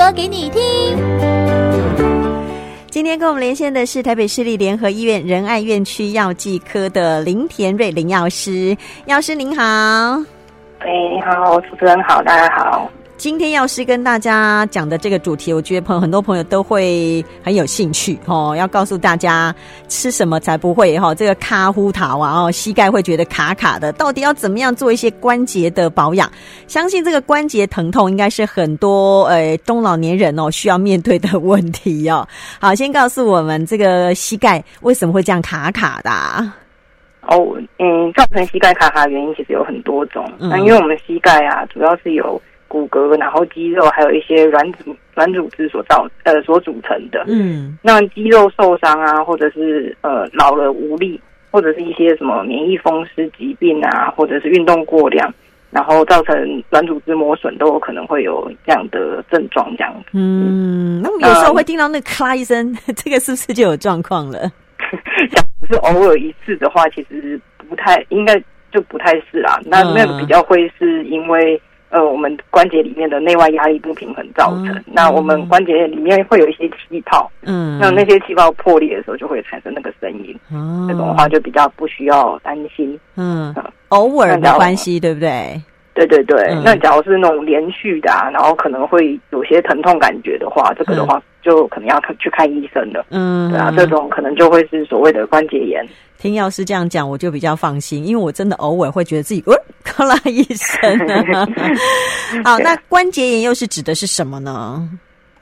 说给你听。今天跟我们连线的是台北市立联合医院仁爱院区药剂科的林田瑞林药师，药师您好。哎，你好，主持人好，大家好。今天药师跟大家讲的这个主题，我觉得朋友很多朋友都会很有兴趣哦。要告诉大家吃什么才不会哈、哦，这个卡呼桃啊哦，膝盖会觉得卡卡的，到底要怎么样做一些关节的保养？相信这个关节疼痛应该是很多呃中老年人哦需要面对的问题哦。好，先告诉我们这个膝盖为什么会这样卡卡的、啊？哦，嗯，造成膝盖卡卡的原因其实有很多种。那、嗯、因为我们膝盖啊，主要是由骨骼，然后肌肉，还有一些软组软组织所造呃所组成的。嗯，那肌肉受伤啊，或者是呃老了无力，或者是一些什么免疫风湿疾病啊，或者是运动过量，然后造成软组织磨损，都有可能会有这样的症状这样子。嗯，那有时候会听到那咔一声，这个是不是就有状况了？假如是偶尔一次的话，其实不太应该就不太是啦。那那个比较会是因为。呃，我们关节里面的内外压力不平衡造成。嗯、那我们关节里面会有一些气泡，嗯，那那些气泡破裂的时候，就会产生那个声音。嗯，这种的话就比较不需要担心。嗯，嗯偶尔的关系，对不对？对对对。嗯、那假如是那种连续的，啊，然后可能会有些疼痛感觉的话，这个的话。嗯就可能要去看医生了，嗯，对啊，这种可能就会是所谓的关节炎。听药师这样讲，我就比较放心，因为我真的偶尔会觉得自己，呃，咔啦一声。好，那关节炎又是指的是什么呢？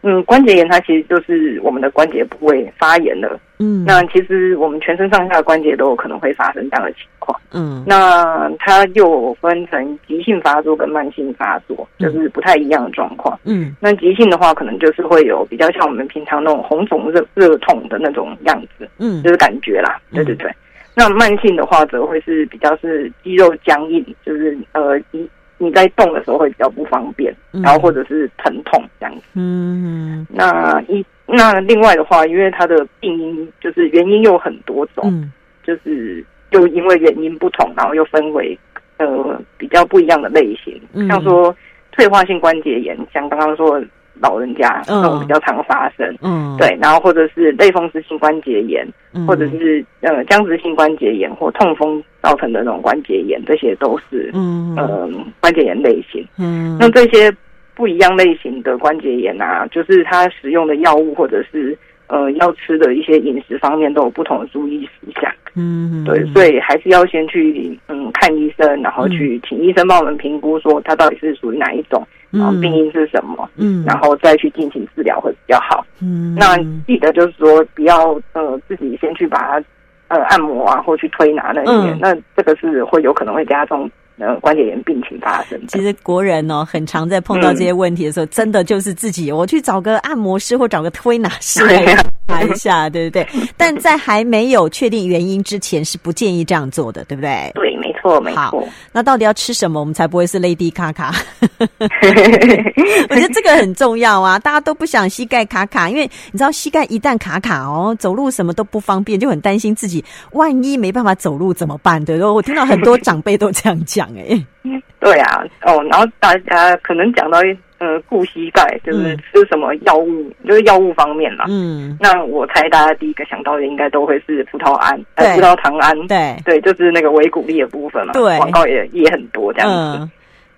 嗯，关节炎它其实就是我们的关节部位发炎了。嗯，那其实我们全身上下的关节都有可能会发生这样的情况。嗯，那它又分成急性发作跟慢性发作，就是不太一样的状况。嗯，那急性的话，可能就是会有比较像我们平常那种红肿热热痛的那种样子。嗯，就是感觉啦。对对对。那慢性的话，则会是比较是肌肉僵硬，就是呃一。你在动的时候会比较不方便，然后或者是疼痛这样子。嗯，那一那另外的话，因为它的病因就是原因有很多种，嗯、就是又因为原因不同，然后又分为呃比较不一样的类型，嗯、像说退化性关节炎，像刚刚说。老人家那种比较常发生，嗯，对，然后或者是类风湿性关节炎，嗯、或者是呃僵直性关节炎或痛风造成的那种关节炎，这些都是嗯。呃关节炎类型。嗯，那这些不一样类型的关节炎啊，就是它使用的药物或者是呃要吃的一些饮食方面都有不同的注意事项。嗯，对，所以还是要先去嗯看医生，然后去请医生帮我们评估说它到底是属于哪一种。然后病因是什么？嗯，然后再去进行治疗会比较好。嗯，那记得就是说，不要呃自己先去把它呃按摩啊，或去推拿那些，嗯、那这个是会有可能会加重呃关节炎病情发生。其实国人哦，很常在碰到这些问题的时候，嗯、真的就是自己我去找个按摩师或找个推拿师来 按一下，对不对？但在还没有确定原因之前，是不建议这样做的，对不对？对。错，没错。那到底要吃什么，我们才不会是 Lady 卡卡？我觉得这个很重要啊！大家都不想膝盖卡卡，因为你知道膝盖一旦卡卡哦，走路什么都不方便，就很担心自己万一没办法走路怎么办？对，我听到很多长辈都这样讲，哎，对啊，哦，然后大家可能讲到一。呃，顾膝盖就是吃什么药物，嗯、就是药物方面嘛。嗯，那我猜大家第一个想到的应该都会是葡萄胺，对呃，葡萄糖胺。对对，就是那个维骨力的部分嘛。对，广告也也很多这样子。嗯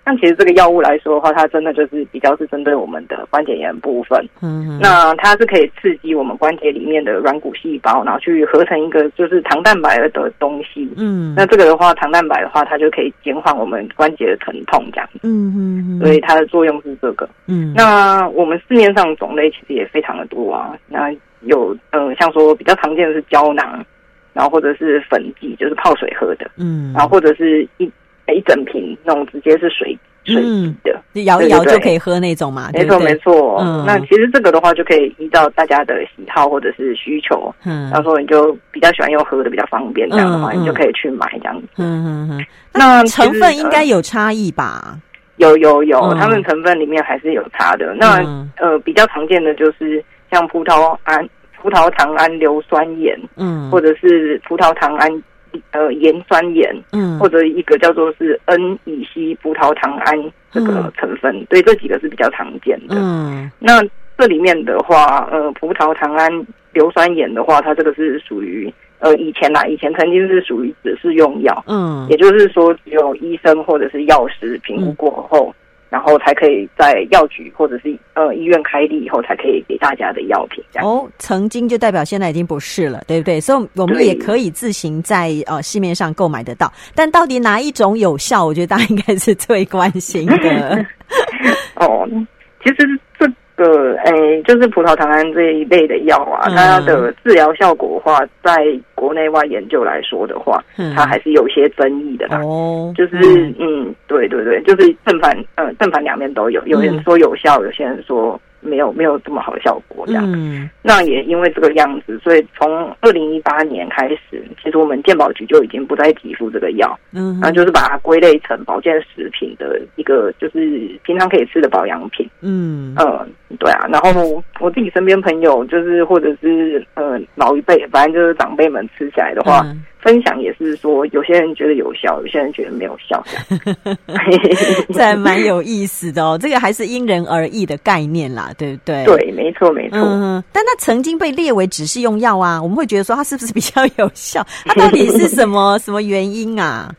但其实这个药物来说的话，它真的就是比较是针对我们的关节炎部分。嗯哼，那它是可以刺激我们关节里面的软骨细胞，然后去合成一个就是糖蛋白的东西。嗯，那这个的话，糖蛋白的话，它就可以减缓我们关节的疼痛这样子。嗯哼，所以它的作用是这个。嗯，那我们市面上种类其实也非常的多啊。那有呃，像说比较常见的是胶囊，然后或者是粉剂，就是泡水喝的。嗯，然后或者是一。一整瓶那种直接是水水的，摇一摇就可以喝那种嘛？没错没错。嗯，那其实这个的话就可以依照大家的喜好或者是需求，嗯，到时候你就比较喜欢用喝的比较方便，这样的话你就可以去买这样子。嗯嗯嗯。那成分应该有差异吧？有有有，它们成分里面还是有差的。那呃，比较常见的就是像葡萄胺、葡萄糖胺硫酸盐，嗯，或者是葡萄糖胺。呃盐酸盐，嗯，或者一个叫做是 N 乙烯葡萄糖胺这个成分，嗯、对，这几个是比较常见的。嗯，那这里面的话，呃，葡萄糖胺硫酸盐的话，它这个是属于呃以前啦，以前曾经是属于只是用药，嗯，也就是说只有医生或者是药师评估过后。嗯然后才可以在药局或者是呃医院开立以后，才可以给大家的药品。哦，曾经就代表现在已经不是了，对不对？所以我们也可以自行在呃市面上购买得到。但到底哪一种有效？我觉得大家应该是最关心的。哦，其实就是葡萄糖胺这一类的药啊，嗯、它的治疗效果的话，在国内外研究来说的话，嗯、它还是有些争议的啦。哦，就是嗯，嗯，对对对，就是正反呃正反两面都有，有人说有效，有些人说。没有没有这么好的效果，这样。嗯，那也因为这个样子，所以从二零一八年开始，其实我们健保局就已经不再提出这个药，嗯哼，那就是把它归类成保健食品的一个，就是平常可以吃的保养品。嗯，呃，对啊。然后我自己身边朋友，就是或者是呃老一辈，反正就是长辈们吃起来的话。嗯分享也是说，有些人觉得有效，有些人觉得没有效，这还蛮有意思的哦。这个还是因人而异的概念啦，对不对？对，没错，没错。嗯，但它曾经被列为只是用药啊，我们会觉得说它是不是比较有效？它到底是什么什么原因啊？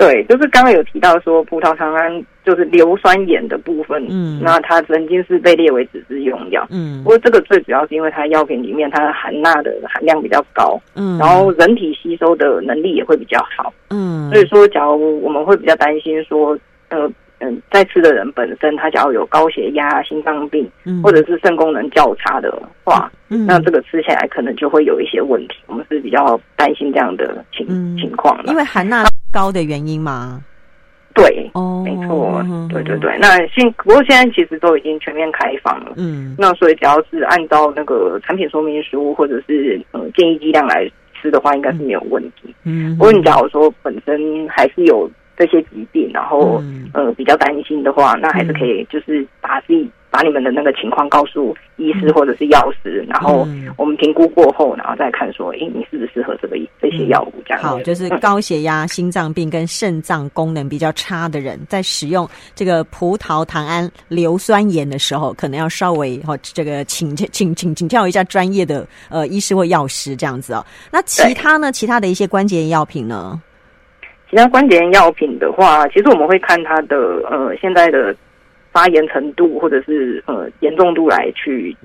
对，就是刚刚有提到说葡萄糖胺就是硫酸盐的部分，嗯，那它曾经是被列为只是用药，嗯，不过这个最主要是因为它药品里面它含钠的含量比较高，嗯，然后人体吸收的能力也会比较好，嗯，所以说假如我们会比较担心说，呃。嗯，在吃的人本身，他假如有高血压、心脏病，嗯、或者是肾功能较差的话，嗯、那这个吃起来可能就会有一些问题。我们是比较担心这样的情、嗯、情况，因为含钠高的原因吗？对，哦，没错，对对对。那现不过现在其实都已经全面开放了，嗯，那所以只要是按照那个产品说明书或者是呃建议剂量来吃的话，应该是没有问题。嗯，不过你假如说本身还是有。这些疾病，然后、嗯、呃比较担心的话，那还是可以就是把自己把你们的那个情况告诉医师或者是药师，嗯、然后我们评估过后，然后再看说，哎，你适不适合这个这些药物这样。好，就是高血压、嗯、心脏病跟肾脏功能比较差的人，在使用这个葡萄糖胺硫酸盐的时候，可能要稍微哈这个请请请请教一下专业的呃医师或药师这样子哦。那其他呢？其他的一些关节药品呢？其他关节炎药品的话，其实我们会看它的呃现在的发炎程度或者是呃严重度来去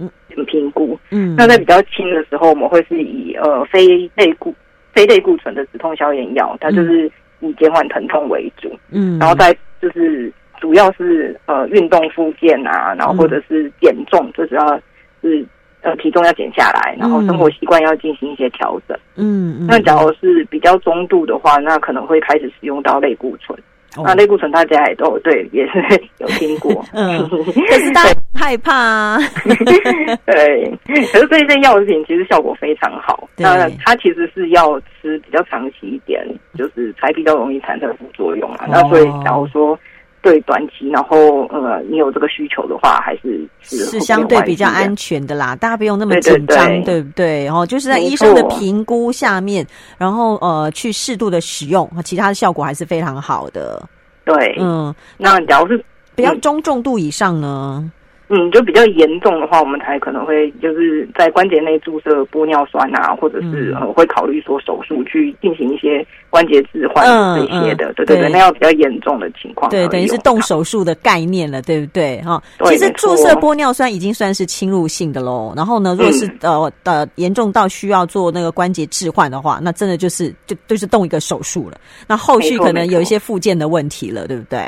评估。嗯，那在比较轻的时候，我们会是以呃非类固非类固醇的止痛消炎药，它就是以减缓疼痛为主。嗯，然后再就是主要是呃运动复健啊，然后或者是减重，最主要是。呃，体重要减下来，然后生活习惯要进行一些调整。嗯，嗯，那假如是比较中度的话，那可能会开始使用到类固醇。哦、那类固醇大家也都对，也是 有听过。嗯，可是大家害怕啊。对，可是这一些药品其实效果非常好。对那它其实是要吃比较长期一点，就是才比较容易产生副作用啊。哦、那所以假如说。对短期，然后呃，你有这个需求的话，还是是是相对比较安全的啦，大家不用那么紧张，对，不对？然后就是在医生的评估下面，然后呃，去适度的使用，其他的效果还是非常好的。对，嗯，那假如是比较中重度以上呢？嗯，就比较严重的话，我们才可能会就是在关节内注射玻尿酸啊，或者是呃会考虑说手术去进行一些关节置换这些的，嗯嗯、对对对，那要比较严重的情况，对，等于是动手术的概念了，对不对？哈，其实注射玻尿酸已经算是侵入性的喽。然后呢，如果是、嗯、呃呃严重到需要做那个关节置换的话，那真的就是就就是动一个手术了。那后续可能有一些附件的问题了，对不对？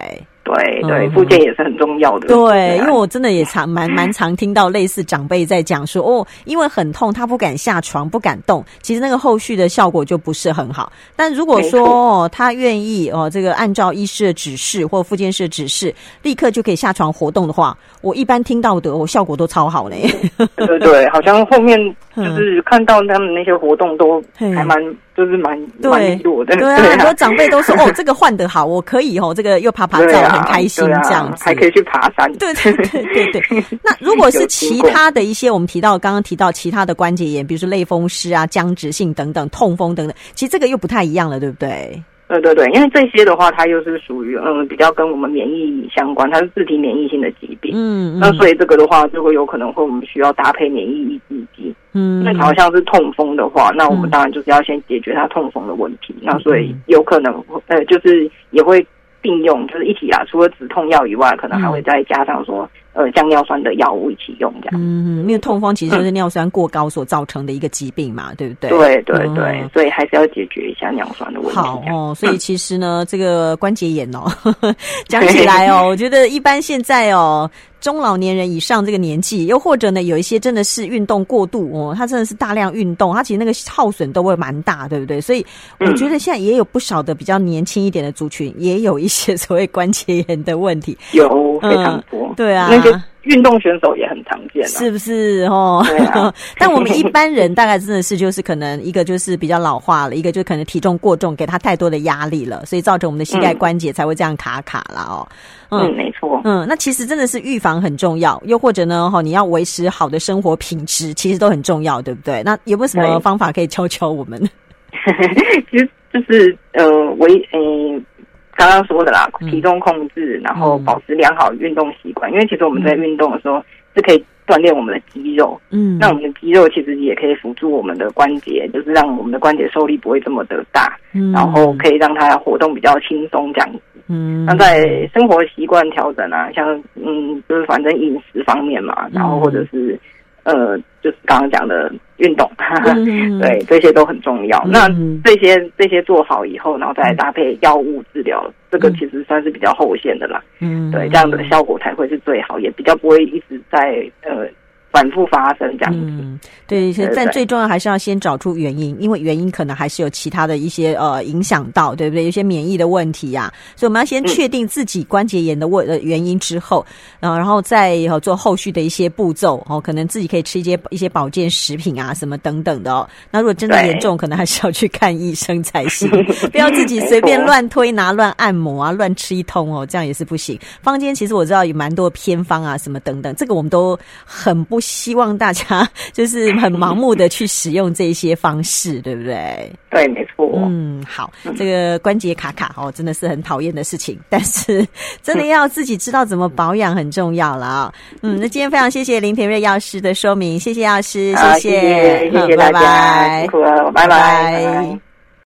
对对，复健也是很重要的。对，因为我真的也常蛮 蛮常听到类似长辈在讲说，哦，因为很痛，他不敢下床，不敢动。其实那个后续的效果就不是很好。但如果说哦，他愿意哦，这个按照医师的指示或复健师的指示，立刻就可以下床活动的话，我一般听到的，我效果都超好嘞。对对对，好像后面就是看到他们那些活动都还蛮，就是蛮蛮多的。对啊，很多长辈都说哦，这个换得好，我可以哦，这个又爬爬照很开心这样子，还可以去爬山。对对对对对。那如果是其他的一些我们提到刚刚提到其他的关节炎，比如说类风湿啊、僵直性等等、痛风等等，其实这个又不太一样了，对不对？对对对，因为这些的话，它又是属于嗯比较跟我们免疫相关，它是自体免疫性的疾病。嗯，那所以这个的话，就会有可能会我们需要搭配免疫抑制剂。嗯，那好像是痛风的话，那我们当然就是要先解决它痛风的问题。嗯、那所以有可能呃，就是也会并用，就是一体啊，除了止痛药以外，可能还会再加上说。呃，降尿酸的药物一起用，这样。嗯，因为痛风其实就是尿酸过高所造成的一个疾病嘛，嗯、对不对？对对对，嗯、所以还是要解决一下尿酸的问题。好哦，所以其实呢，嗯、这个关节炎哦，讲起来哦，我觉得一般现在哦。中老年人以上这个年纪，又或者呢，有一些真的是运动过度哦，他真的是大量运动，他其实那个耗损都会蛮大，对不对？所以我觉得现在也有不少的比较年轻一点的族群，也有一些所谓关节炎的问题，有非常多，嗯、对啊。运动选手也很常见，是不是哦？啊、但我们一般人大概真的是就是可能一个就是比较老化了，一个就可能体重过重，给他太多的压力了，所以造成我们的膝盖关节才会这样卡卡了哦。嗯，嗯没错。嗯，那其实真的是预防很重要，又或者呢，哈，你要维持好的生活品质，其实都很重要，对不对？那有没有什么方法可以教教我们？其实就是呃，维呃。刚刚说的啦，体重控制，然后保持良好运动习惯。嗯、因为其实我们在运动的时候是可以锻炼我们的肌肉，嗯，那我们的肌肉其实也可以辅助我们的关节，就是让我们的关节受力不会这么的大，嗯，然后可以让它活动比较轻松这样子。嗯，那在生活习惯调整啊，像嗯，就是反正饮食方面嘛，然后或者是。呃，就是刚刚讲的运动，嗯、对，这些都很重要。嗯、那这些这些做好以后，然后再搭配药物治疗，嗯、这个其实算是比较后线的啦。嗯，对，这样的效果才会是最好，也比较不会一直在呃。反复发生这样子，嗯，对，但最重要还是要先找出原因，因为原因可能还是有其他的一些呃影响到，对不对？有些免疫的问题呀、啊，所以我们要先确定自己关节炎的问的原因之后，然后然后再做后续的一些步骤哦，可能自己可以吃一些一些保健食品啊，什么等等的哦。那如果真的严重，可能还是要去看医生才行，不要自己随便乱推拿、乱按摩啊、乱吃一通哦，这样也是不行。坊间其实我知道有蛮多偏方啊，什么等等，这个我们都很不。希望大家 就是很盲目的去使用这些方式，对不对？对，没错。嗯，好，这个关节卡卡哦，真的是很讨厌的事情，但是真的要自己知道怎么保养很重要了啊。嗯，那今天非常谢谢林田瑞药师的说明，谢谢药师，谢谢，谢谢大家，拜拜，拜拜。